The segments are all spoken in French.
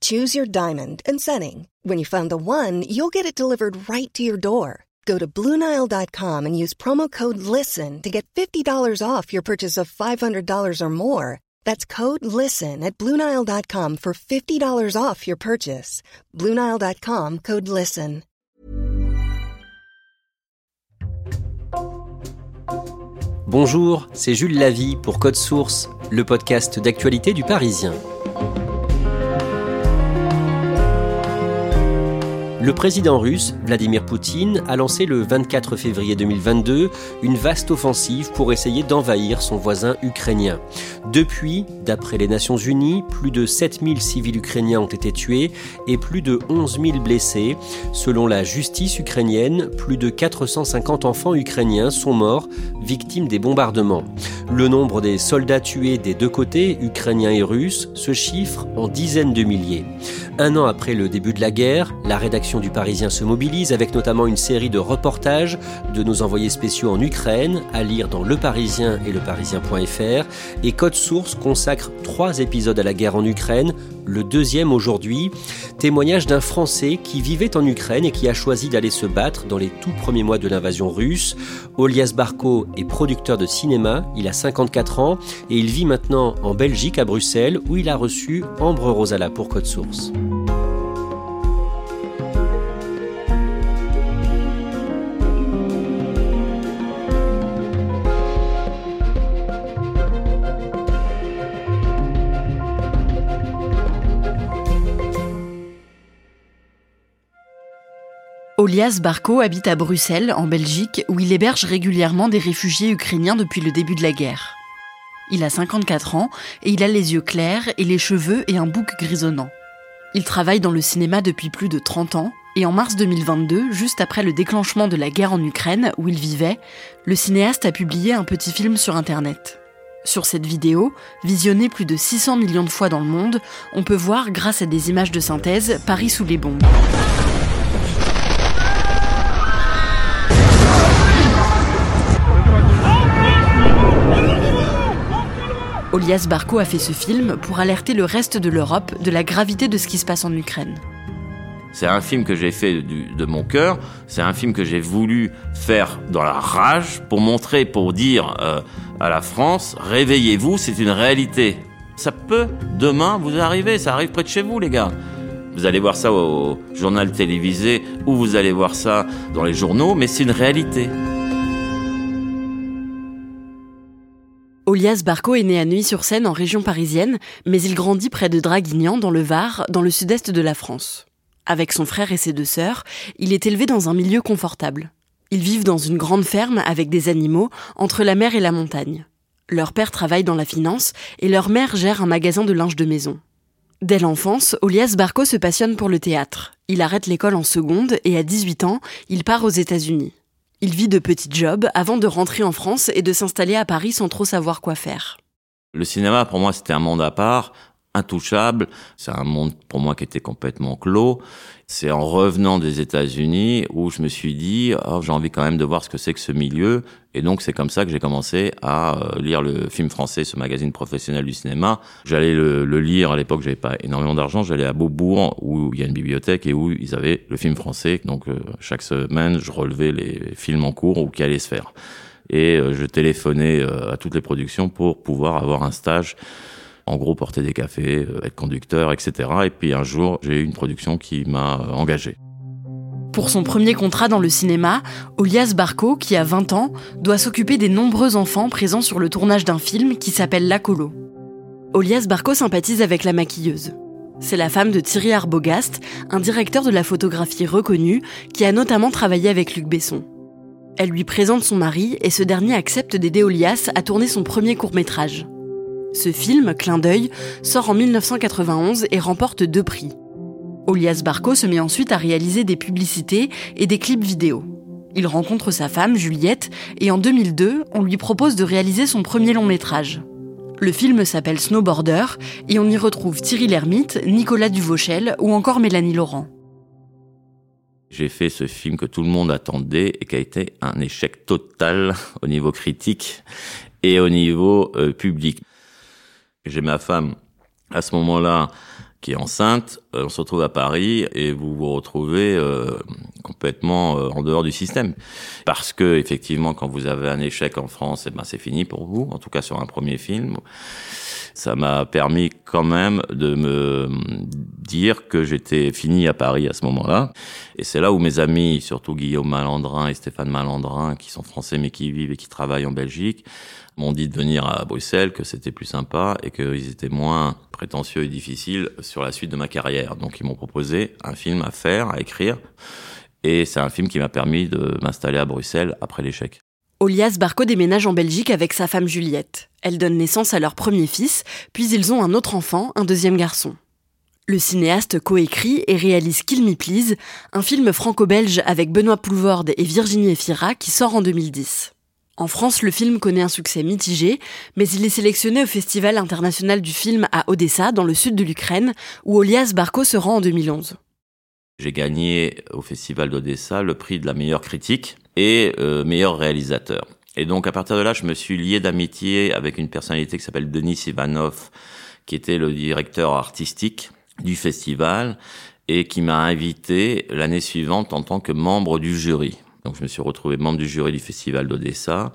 Choose your diamond and setting. When you find the one, you'll get it delivered right to your door. Go to Bluenile.com and use promo code LISTEN to get $50 off your purchase of $500 or more. That's code LISTEN at Bluenile.com for $50 off your purchase. Bluenile.com code LISTEN. Bonjour, c'est Jules Lavie pour Code Source, le podcast d'actualité du Parisien. Le président russe, Vladimir Poutine, a lancé le 24 février 2022 une vaste offensive pour essayer d'envahir son voisin ukrainien. Depuis, d'après les Nations Unies, plus de 7000 civils ukrainiens ont été tués et plus de 11 000 blessés. Selon la justice ukrainienne, plus de 450 enfants ukrainiens sont morts, victimes des bombardements. Le nombre des soldats tués des deux côtés, ukrainiens et russes, se chiffre en dizaines de milliers. Un an après le début de la guerre, la rédaction du Parisien se mobilise avec notamment une série de reportages de nos envoyés spéciaux en Ukraine à lire dans Le Parisien et leparisien.fr et Code Source consacre trois épisodes à la guerre en Ukraine, le deuxième aujourd'hui, témoignage d'un Français qui vivait en Ukraine et qui a choisi d'aller se battre dans les tout premiers mois de l'invasion russe. Olias Barco est producteur de cinéma, il a 54 ans et il vit maintenant en Belgique à Bruxelles où il a reçu Ambre Rosala pour Code Source. Olias Barco habite à Bruxelles, en Belgique, où il héberge régulièrement des réfugiés ukrainiens depuis le début de la guerre. Il a 54 ans et il a les yeux clairs et les cheveux et un bouc grisonnant. Il travaille dans le cinéma depuis plus de 30 ans et en mars 2022, juste après le déclenchement de la guerre en Ukraine où il vivait, le cinéaste a publié un petit film sur Internet. Sur cette vidéo, visionnée plus de 600 millions de fois dans le monde, on peut voir, grâce à des images de synthèse, Paris sous les bombes. Olias Barco a fait ce film pour alerter le reste de l'Europe de la gravité de ce qui se passe en Ukraine. C'est un film que j'ai fait de mon cœur, c'est un film que j'ai voulu faire dans la rage pour montrer, pour dire euh, à la France, réveillez-vous, c'est une réalité. Ça peut demain vous arriver, ça arrive près de chez vous les gars. Vous allez voir ça au journal télévisé ou vous allez voir ça dans les journaux, mais c'est une réalité. Olias Barco est né à Neuilly-sur-Seine en région parisienne, mais il grandit près de Draguignan dans le Var, dans le sud-est de la France. Avec son frère et ses deux sœurs, il est élevé dans un milieu confortable. Ils vivent dans une grande ferme avec des animaux entre la mer et la montagne. Leur père travaille dans la finance et leur mère gère un magasin de linge de maison. Dès l'enfance, Olias Barco se passionne pour le théâtre. Il arrête l'école en seconde et à 18 ans, il part aux États-Unis. Il vit de petits jobs avant de rentrer en France et de s'installer à Paris sans trop savoir quoi faire. Le cinéma, pour moi, c'était un monde à part, intouchable. C'est un monde, pour moi, qui était complètement clos. C'est en revenant des États-Unis où je me suis dit, oh, j'ai envie quand même de voir ce que c'est que ce milieu. Et donc, c'est comme ça que j'ai commencé à euh, lire le film français, ce magazine professionnel du cinéma. J'allais le, lire à l'époque, j'avais pas énormément d'argent. J'allais à Beaubourg où il y a une bibliothèque et où ils avaient le film français. Donc, euh, chaque semaine, je relevais les films en cours ou qui allaient se faire. Et euh, je téléphonais à toutes les productions pour pouvoir avoir un stage en gros porter des cafés, être conducteur, etc. Et puis un jour, j'ai eu une production qui m'a engagé. Pour son premier contrat dans le cinéma, Olias Barco, qui a 20 ans, doit s'occuper des nombreux enfants présents sur le tournage d'un film qui s'appelle La Colo. Olias Barco sympathise avec la maquilleuse. C'est la femme de Thierry Arbogast, un directeur de la photographie reconnu qui a notamment travaillé avec Luc Besson. Elle lui présente son mari et ce dernier accepte d'aider Olias à tourner son premier court-métrage. Ce film, Clin d'œil, sort en 1991 et remporte deux prix. Olias Barco se met ensuite à réaliser des publicités et des clips vidéo. Il rencontre sa femme, Juliette, et en 2002, on lui propose de réaliser son premier long métrage. Le film s'appelle Snowboarder et on y retrouve Thierry Lhermitte, Nicolas Duvauchel ou encore Mélanie Laurent. J'ai fait ce film que tout le monde attendait et qui a été un échec total au niveau critique et au niveau euh, public. J'ai ma femme à ce moment-là qui est enceinte, euh, on se retrouve à Paris et vous vous retrouvez euh, complètement euh, en dehors du système. Parce que effectivement, quand vous avez un échec en France, eh ben c'est fini pour vous. En tout cas sur un premier film, ça m'a permis quand même de me dire que j'étais fini à Paris à ce moment-là. Et c'est là où mes amis, surtout Guillaume Malandrin et Stéphane Malandrin, qui sont français mais qui vivent et qui travaillent en Belgique, m'ont dit de venir à Bruxelles, que c'était plus sympa et qu'ils étaient moins prétentieux et difficiles sur la suite de ma carrière. Donc ils m'ont proposé un film à faire, à écrire. Et c'est un film qui m'a permis de m'installer à Bruxelles après l'échec. Olias Barco déménage en Belgique avec sa femme Juliette. Elle donne naissance à leur premier fils, puis ils ont un autre enfant, un deuxième garçon. Le cinéaste coécrit et réalise Kill Me Please, un film franco-belge avec Benoît Poulvorde et Virginie Efira qui sort en 2010. En France, le film connaît un succès mitigé, mais il est sélectionné au Festival international du film à Odessa, dans le sud de l'Ukraine, où Olias Barco se rend en 2011. J'ai gagné au Festival d'Odessa le prix de la meilleure critique et euh, meilleur réalisateur. Et donc à partir de là, je me suis lié d'amitié avec une personnalité qui s'appelle Denis Ivanov, qui était le directeur artistique du festival et qui m'a invité l'année suivante en tant que membre du jury. Donc je me suis retrouvé membre du jury du festival d'Odessa.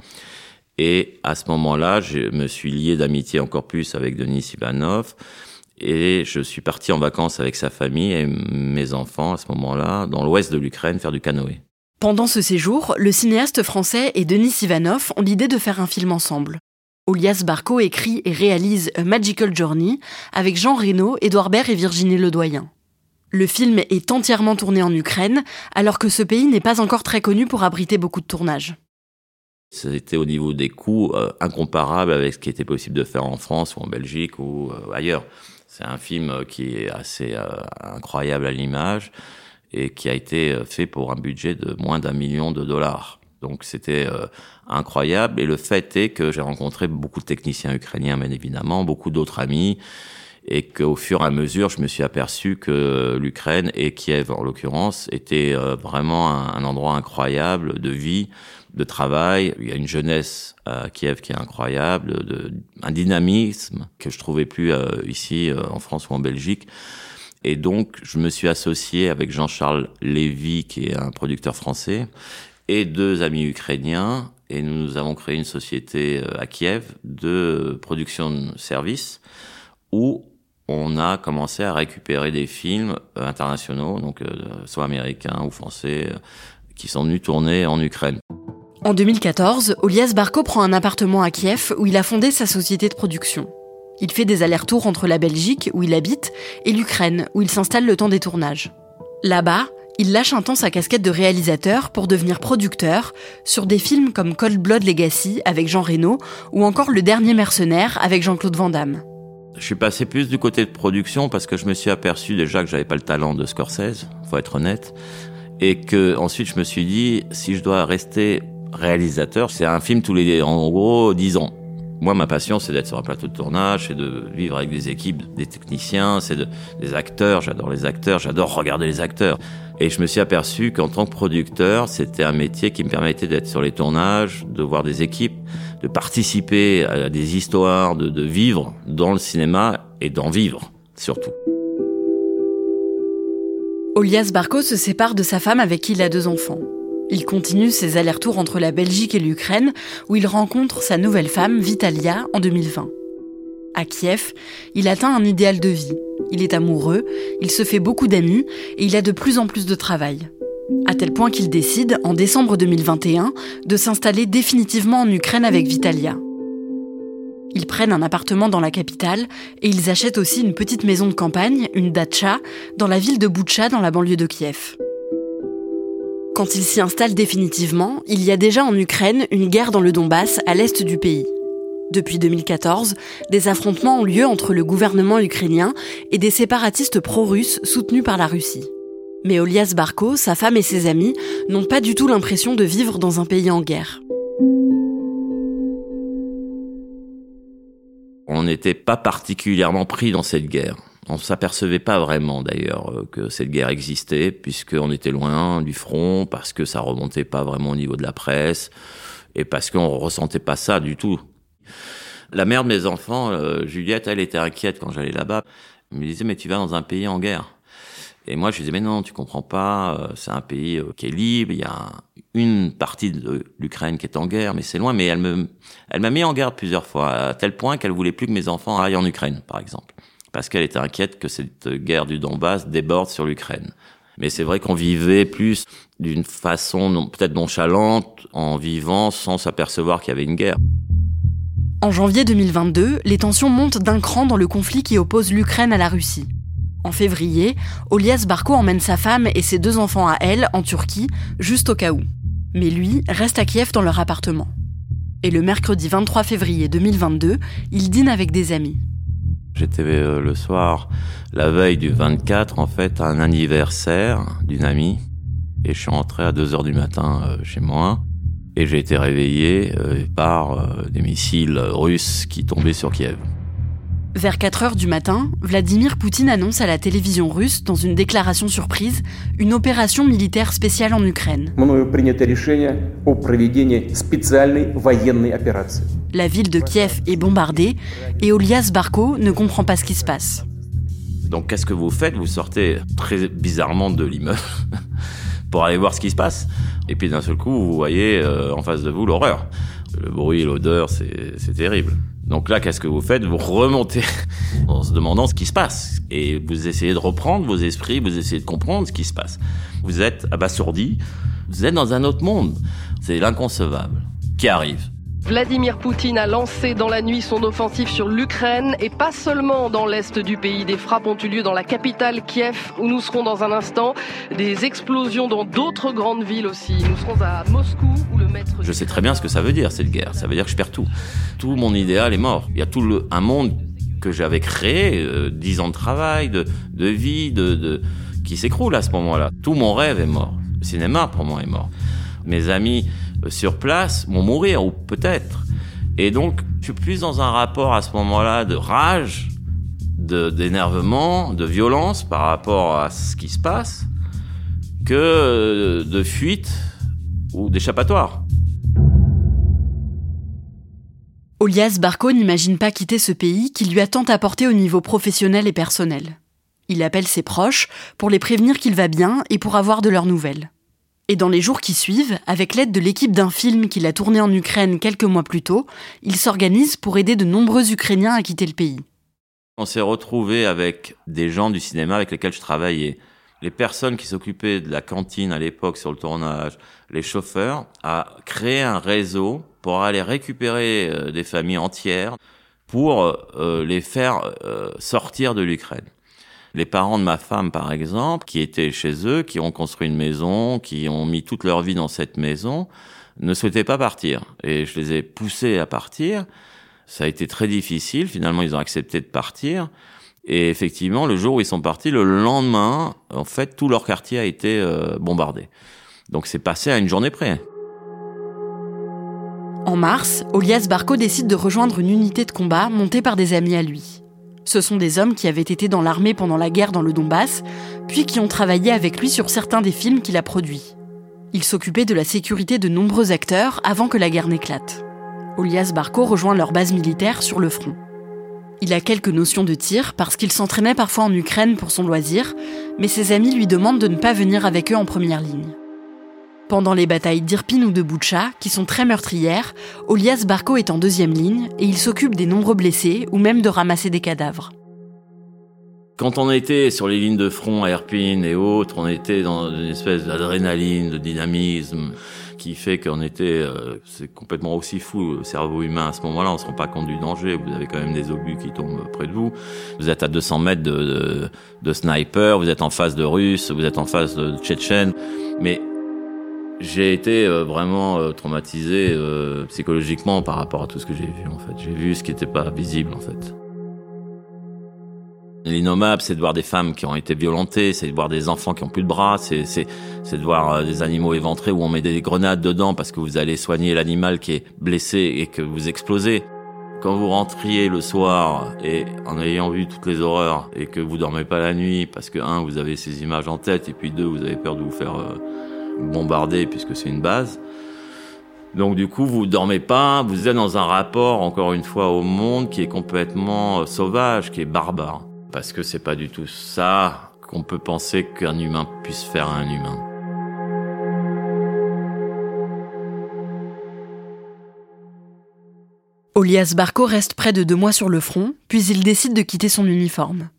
Et à ce moment-là, je me suis lié d'amitié encore plus avec Denis Ivanov. Et je suis parti en vacances avec sa famille et mes enfants à ce moment-là, dans l'ouest de l'Ukraine, faire du canoë. Pendant ce séjour, le cinéaste français et Denis Ivanov ont l'idée de faire un film ensemble. Olias Barco écrit et réalise A Magical Journey avec Jean Reno, Édouard Baird et Virginie Ledoyen. Le film est entièrement tourné en Ukraine, alors que ce pays n'est pas encore très connu pour abriter beaucoup de tournages. C'était au niveau des coûts euh, incomparable avec ce qui était possible de faire en France ou en Belgique ou euh, ailleurs. C'est un film euh, qui est assez incroyable à l'image et qui a été fait pour un budget de moins d'un million de dollars. Donc c'était incroyable et le fait est que j'ai rencontré beaucoup de techniciens ukrainiens bien évidemment, beaucoup d'autres amis et qu'au fur et à mesure, je me suis aperçu que l'Ukraine et Kiev en l'occurrence étaient euh, vraiment un, endroit incroyable de vie, de travail. Il y a une jeunesse à Kiev qui est incroyable, de, un dynamisme que je trouvais plus euh, ici euh, en France ou en Belgique. Et donc, je me suis associé avec Jean-Charles Lévy, qui est un producteur français, et deux amis ukrainiens, et nous avons créé une société à Kiev de production de services où on a commencé à récupérer des films euh, internationaux, donc euh, soit américains ou français, euh, qui sont venus tourner en Ukraine. En 2014, Olias Barco prend un appartement à Kiev où il a fondé sa société de production. Il fait des allers-retours entre la Belgique, où il habite, et l'Ukraine, où il s'installe le temps des tournages. Là-bas, il lâche un temps sa casquette de réalisateur pour devenir producteur sur des films comme Cold Blood Legacy avec Jean Reno ou encore Le Dernier Mercenaire avec Jean-Claude Van Damme. Je suis passé plus du côté de production parce que je me suis aperçu déjà que j'avais pas le talent de Scorsese, faut être honnête, et que ensuite je me suis dit si je dois rester réalisateur, c'est un film tous les en gros 10 ans. Moi, ma passion, c'est d'être sur un plateau de tournage, c'est de vivre avec des équipes, des techniciens, c'est de, des acteurs. J'adore les acteurs, j'adore regarder les acteurs. Et je me suis aperçu qu'en tant que producteur, c'était un métier qui me permettait d'être sur les tournages, de voir des équipes, de participer à des histoires, de vivre dans le cinéma et d'en vivre, surtout. Olias Barco se sépare de sa femme avec qui il a deux enfants. Il continue ses allers-retours entre la Belgique et l'Ukraine, où il rencontre sa nouvelle femme, Vitalia, en 2020. À Kiev, il atteint un idéal de vie. Il est amoureux, il se fait beaucoup d'amis et il a de plus en plus de travail. À tel point qu'il décide, en décembre 2021, de s'installer définitivement en Ukraine avec Vitalia. Ils prennent un appartement dans la capitale et ils achètent aussi une petite maison de campagne, une datcha, dans la ville de Boutcha, dans la banlieue de Kiev. Quand ils s'y installent définitivement, il y a déjà en Ukraine une guerre dans le Donbass, à l'est du pays. Depuis 2014, des affrontements ont lieu entre le gouvernement ukrainien et des séparatistes pro-russes soutenus par la Russie. Mais Olias Barko, sa femme et ses amis n'ont pas du tout l'impression de vivre dans un pays en guerre. On n'était pas particulièrement pris dans cette guerre. On s'apercevait pas vraiment d'ailleurs euh, que cette guerre existait, puisqu'on était loin du front, parce que ça remontait pas vraiment au niveau de la presse, et parce qu'on ressentait pas ça du tout. La mère de mes enfants, euh, Juliette, elle était inquiète quand j'allais là-bas. Elle me disait, mais tu vas dans un pays en guerre. Et moi, je disais, mais non, tu comprends pas, euh, c'est un pays qui est libre, il y a une partie de l'Ukraine qui est en guerre, mais c'est loin. Mais elle elle m'a mis en garde plusieurs fois, à tel point qu'elle voulait plus que mes enfants aillent en Ukraine, par exemple parce qu'elle était inquiète que cette guerre du Donbass déborde sur l'Ukraine. Mais c'est vrai qu'on vivait plus d'une façon peut-être nonchalante, en vivant sans s'apercevoir qu'il y avait une guerre. En janvier 2022, les tensions montent d'un cran dans le conflit qui oppose l'Ukraine à la Russie. En février, Olias Barko emmène sa femme et ses deux enfants à elle, en Turquie, juste au cas où. Mais lui reste à Kiev dans leur appartement. Et le mercredi 23 février 2022, il dîne avec des amis. J'étais euh, le soir, la veille du 24, en fait, à un anniversaire d'une amie. Et je suis rentré à 2 heures du matin euh, chez moi. Et j'ai été réveillé euh, par des missiles russes qui tombaient sur Kiev. Vers 4 heures du matin, Vladimir Poutine annonce à la télévision russe, dans une déclaration surprise, une opération militaire spéciale en Ukraine. La ville de Kiev est bombardée et Olias Barko ne comprend pas ce qui se passe. Donc qu'est-ce que vous faites? Vous sortez très bizarrement de l'immeuble pour aller voir ce qui se passe. Et puis d'un seul coup, vous voyez euh, en face de vous l'horreur. Le bruit, l'odeur, c'est terrible. Donc là, qu'est-ce que vous faites? Vous remontez en se demandant ce qui se passe. Et vous essayez de reprendre vos esprits, vous essayez de comprendre ce qui se passe. Vous êtes abasourdi, vous êtes dans un autre monde. C'est l'inconcevable qui arrive. Vladimir Poutine a lancé dans la nuit son offensive sur l'Ukraine et pas seulement dans l'est du pays. Des frappes ont eu lieu dans la capitale Kiev où nous serons dans un instant. Des explosions dans d'autres grandes villes aussi. Nous serons à Moscou où le maître... Je sais très bien ce que ça veut dire cette guerre. Ça veut dire que je perds tout. Tout mon idéal est mort. Il y a tout le, un monde que j'avais créé, euh, dix ans de travail, de, de vie, de, de qui s'écroule à ce moment-là. Tout mon rêve est mort. Le cinéma pour moi est mort. Mes amis sur place vont mourir, ou peut-être. Et donc, je suis plus dans un rapport à ce moment-là de rage, d'énervement, de violence par rapport à ce qui se passe, que de fuite ou d'échappatoire. Olias Barco n'imagine pas quitter ce pays qui lui a tant apporté au niveau professionnel et personnel. Il appelle ses proches pour les prévenir qu'il va bien et pour avoir de leurs nouvelles. Et dans les jours qui suivent, avec l'aide de l'équipe d'un film qu'il a tourné en Ukraine quelques mois plus tôt, il s'organise pour aider de nombreux Ukrainiens à quitter le pays. On s'est retrouvé avec des gens du cinéma avec lesquels je travaillais. Les personnes qui s'occupaient de la cantine à l'époque sur le tournage, les chauffeurs, à créer un réseau pour aller récupérer euh, des familles entières pour euh, les faire euh, sortir de l'Ukraine. Les parents de ma femme, par exemple, qui étaient chez eux, qui ont construit une maison, qui ont mis toute leur vie dans cette maison, ne souhaitaient pas partir. Et je les ai poussés à partir. Ça a été très difficile. Finalement, ils ont accepté de partir. Et effectivement, le jour où ils sont partis, le lendemain, en fait, tout leur quartier a été euh, bombardé. Donc c'est passé à une journée près. En mars, Olias Barco décide de rejoindre une unité de combat montée par des amis à lui. Ce sont des hommes qui avaient été dans l'armée pendant la guerre dans le Donbass, puis qui ont travaillé avec lui sur certains des films qu'il a produits. Il s'occupait de la sécurité de nombreux acteurs avant que la guerre n'éclate. Olias Barco rejoint leur base militaire sur le front. Il a quelques notions de tir parce qu'il s'entraînait parfois en Ukraine pour son loisir, mais ses amis lui demandent de ne pas venir avec eux en première ligne. Pendant les batailles d'Irpin ou de Boucha, qui sont très meurtrières, Olias Barco est en deuxième ligne et il s'occupe des nombreux blessés ou même de ramasser des cadavres. Quand on était sur les lignes de front à Erpin et autres, on était dans une espèce d'adrénaline, de dynamisme qui fait qu'on était, euh, c'est complètement aussi fou le cerveau humain à ce moment-là. On se rend pas compte du danger. Vous avez quand même des obus qui tombent près de vous. Vous êtes à 200 mètres de, de, de sniper. Vous êtes en face de Russes. Vous êtes en face de Tchétchènes. Mais j'ai été euh, vraiment euh, traumatisé psychologiquement par rapport à tout ce que j'ai vu en fait. J'ai vu ce qui n'était pas visible en fait. L'innommable, c'est de voir des femmes qui ont été violentées, c'est de voir des enfants qui ont plus de bras, c'est c'est c'est de voir euh, des animaux éventrés où on met des grenades dedans parce que vous allez soigner l'animal qui est blessé et que vous explosez. Quand vous rentriez le soir et en ayant vu toutes les horreurs et que vous dormez pas la nuit parce que un vous avez ces images en tête et puis deux vous avez peur de vous faire euh, bombarder puisque c'est une base. Donc du coup, vous dormez pas, vous êtes dans un rapport encore une fois au monde qui est complètement euh, sauvage, qui est barbare parce que c'est pas du tout ça qu'on peut penser qu'un humain puisse faire à un humain. Olias Barco reste près de deux mois sur le front, puis il décide de quitter son uniforme.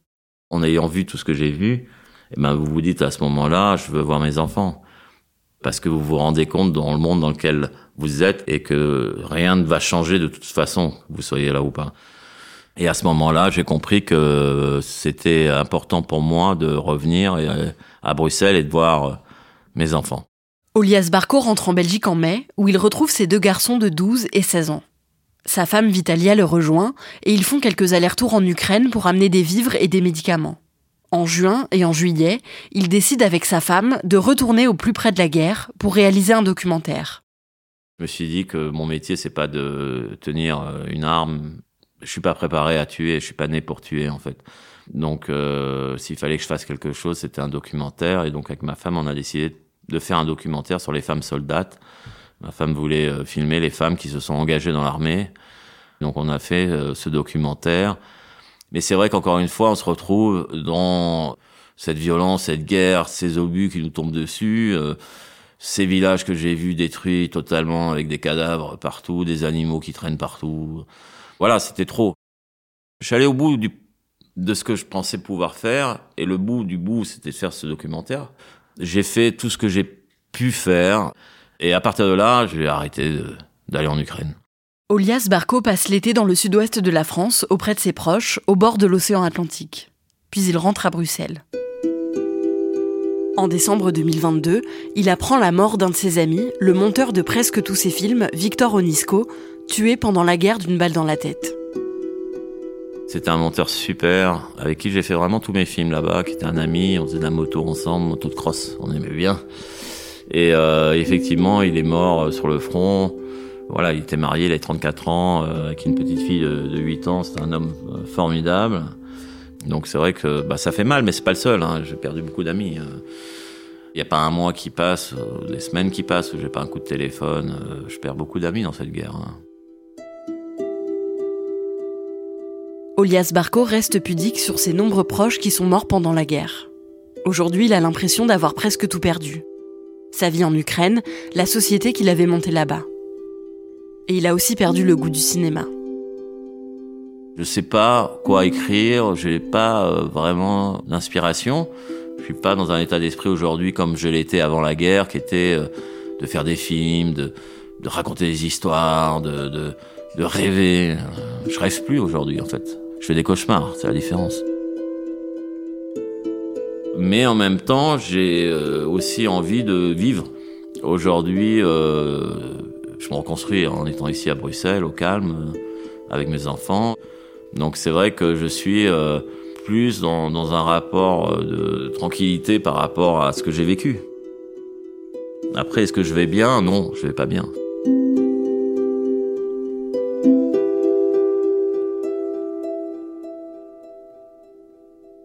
En ayant vu tout ce que j'ai vu, eh ben vous vous dites à ce moment-là, je veux voir mes enfants. Parce que vous vous rendez compte dans le monde dans lequel vous êtes et que rien ne va changer de toute façon, que vous soyez là ou pas. Et à ce moment-là, j'ai compris que c'était important pour moi de revenir euh, à Bruxelles et de voir euh, mes enfants. Olias Barco rentre en Belgique en mai, où il retrouve ses deux garçons de 12 et 16 ans. Sa femme Vitalia le rejoint et ils font quelques allers-retours en Ukraine pour amener des vivres et des médicaments. En juin et en juillet, il décide avec sa femme de retourner au plus près de la guerre pour réaliser un documentaire. Je me suis dit que mon métier, c'est pas de tenir euh, une arme je suis pas préparé à tuer, je suis pas né pour tuer en fait. Donc euh, s'il fallait que je fasse quelque chose, c'était un documentaire et donc avec ma femme, on a décidé de faire un documentaire sur les femmes soldates. Ma femme voulait euh, filmer les femmes qui se sont engagées dans l'armée. Donc on a fait ce documentaire. Mais c'est vrai qu'encore une fois, on se retrouve dans cette violence, cette guerre, ces obus qui nous tombent dessus, ces villages que j'ai vus détruits totalement avec des cadavres partout, des animaux qui traînent partout. Voilà, c'était trop. Je suis allé au bout du, de ce que je pensais pouvoir faire, et le bout du bout, c'était de faire ce documentaire. J'ai fait tout ce que j'ai pu faire, et à partir de là, j'ai arrêté d'aller en Ukraine. Olias Barco passe l'été dans le sud-ouest de la France, auprès de ses proches, au bord de l'océan Atlantique. Puis il rentre à Bruxelles. En décembre 2022, il apprend la mort d'un de ses amis, le monteur de presque tous ses films, Victor Onisco, tué pendant la guerre d'une balle dans la tête. C'était un monteur super, avec qui j'ai fait vraiment tous mes films là-bas, qui était un ami, on faisait de la moto ensemble, moto de cross, on aimait bien. Et euh, effectivement, il est mort euh, sur le front. Voilà, il était marié, il avait 34 ans, euh, avec une petite fille de, 8 ans, c'était un homme formidable. Donc c'est vrai que bah, ça fait mal, mais c'est pas le seul, hein. j'ai perdu beaucoup d'amis. Il n'y a pas un mois qui passe, des semaines qui passent où j'ai pas un coup de téléphone. Je perds beaucoup d'amis dans cette guerre. Hein. Olias Barco reste pudique sur ses nombreux proches qui sont morts pendant la guerre. Aujourd'hui, il a l'impression d'avoir presque tout perdu. Sa vie en Ukraine, la société qu'il avait montée là-bas. Et il a aussi perdu le goût du cinéma. Je sais pas quoi écrire, j'ai pas euh, vraiment d'inspiration. Je suis pas dans un état d'esprit aujourd'hui comme je l'étais avant la guerre, qui était euh, de faire des films, de, raconter des histoires, de, de rêver. Je rêve plus aujourd'hui en fait. Je fais des cauchemars, c'est la différence. Mais en même temps, j'ai euh, aussi envie de vivre. Aujourd'hui, euh, je me reconstruis en étant ici à Bruxelles, au calme, euh, avec mes enfants. Donc c'est vrai que je suis plus dans, un rapport de tranquillité par rapport à ce que j'ai vécu. Après, est-ce que je vais bien? Non, je vais pas bien.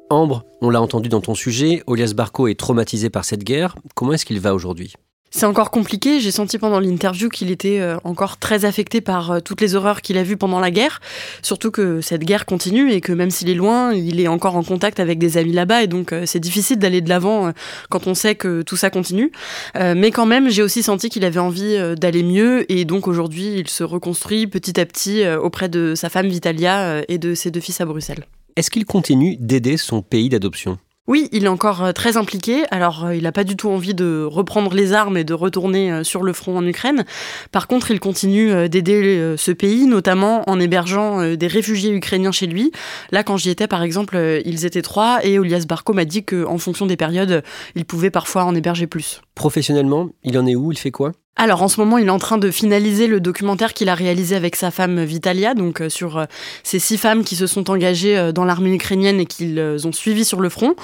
Ambre, on l'a entendu dans ton sujet, Olias Barco est traumatisé par cette guerre. Comment est-ce qu'il va aujourd'hui? C'est encore compliqué. J'ai senti pendant l'interview qu'il était euh, encore très affecté par euh, toutes les horreurs qu'il a vues pendant la guerre. Surtout que cette guerre continue et que même s'il est loin, il est encore en contact avec des amis là-bas. Et donc, euh, c'est difficile d'aller de l'avant quand on sait que tout ça continue. mais quand même, j'ai aussi senti qu'il avait envie d'aller mieux. Et donc, aujourd'hui, il se reconstruit petit à petit auprès de sa femme Vitalia et de ses deux fils à Bruxelles. Est-ce qu'il continue d'aider son pays d'adoption? Oui, il est encore euh, très impliqué. Alors, euh, il n'a pas du tout envie de reprendre les armes et de retourner euh, sur le front en Ukraine. Par contre, il continue d'aider ce pays, notamment en hébergeant des réfugiés ukrainiens chez lui. Là, quand j'y étais, par exemple, ils étaient trois et Olias Barco m'a dit qu'en fonction des périodes, il pouvait parfois en héberger plus. Professionnellement, il en est où Il fait quoi? Alors en ce moment, il est en train de finaliser le documentaire qu'il a réalisé avec sa femme Vitalia, donc euh, sur euh, ces six femmes qui se sont engagées euh, dans l'armée ukrainienne et qu'ils ont suivi sur le front.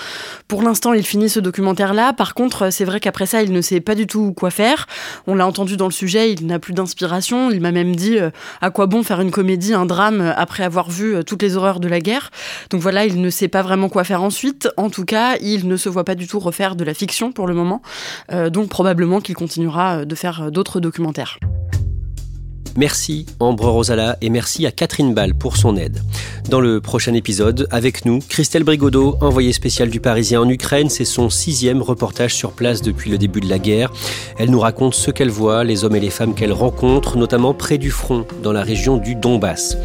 Pour l'instant, il finit ce documentaire-là. Par contre, c'est vrai qu'après ça, il ne sait pas du tout quoi faire. On l'a entendu dans le sujet, il n'a plus d'inspiration. Il m'a même dit à quoi bon faire une comédie, un drame après avoir vu toutes les horreurs de la guerre? Donc voilà, il ne sait pas vraiment quoi faire ensuite. En tout cas, il ne se voit pas du tout refaire de la fiction pour le moment. Donc probablement qu'il continuera de faire d'autres documentaires. Merci Ambre Rosala et merci à Catherine Ball pour son aide. Dans le prochain épisode, avec nous, Christelle Brigodeau, envoyée spéciale du Parisien en Ukraine, c'est son sixième reportage sur place depuis le début de la guerre. Elle nous raconte ce qu'elle voit, les hommes et les femmes qu'elle rencontre, notamment près du front, dans la région du Donbass.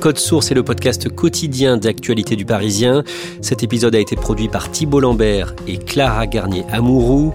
Code Source est le podcast quotidien d'actualité du Parisien. Cet épisode a été produit par Thibault Lambert et Clara Garnier-Amouroux.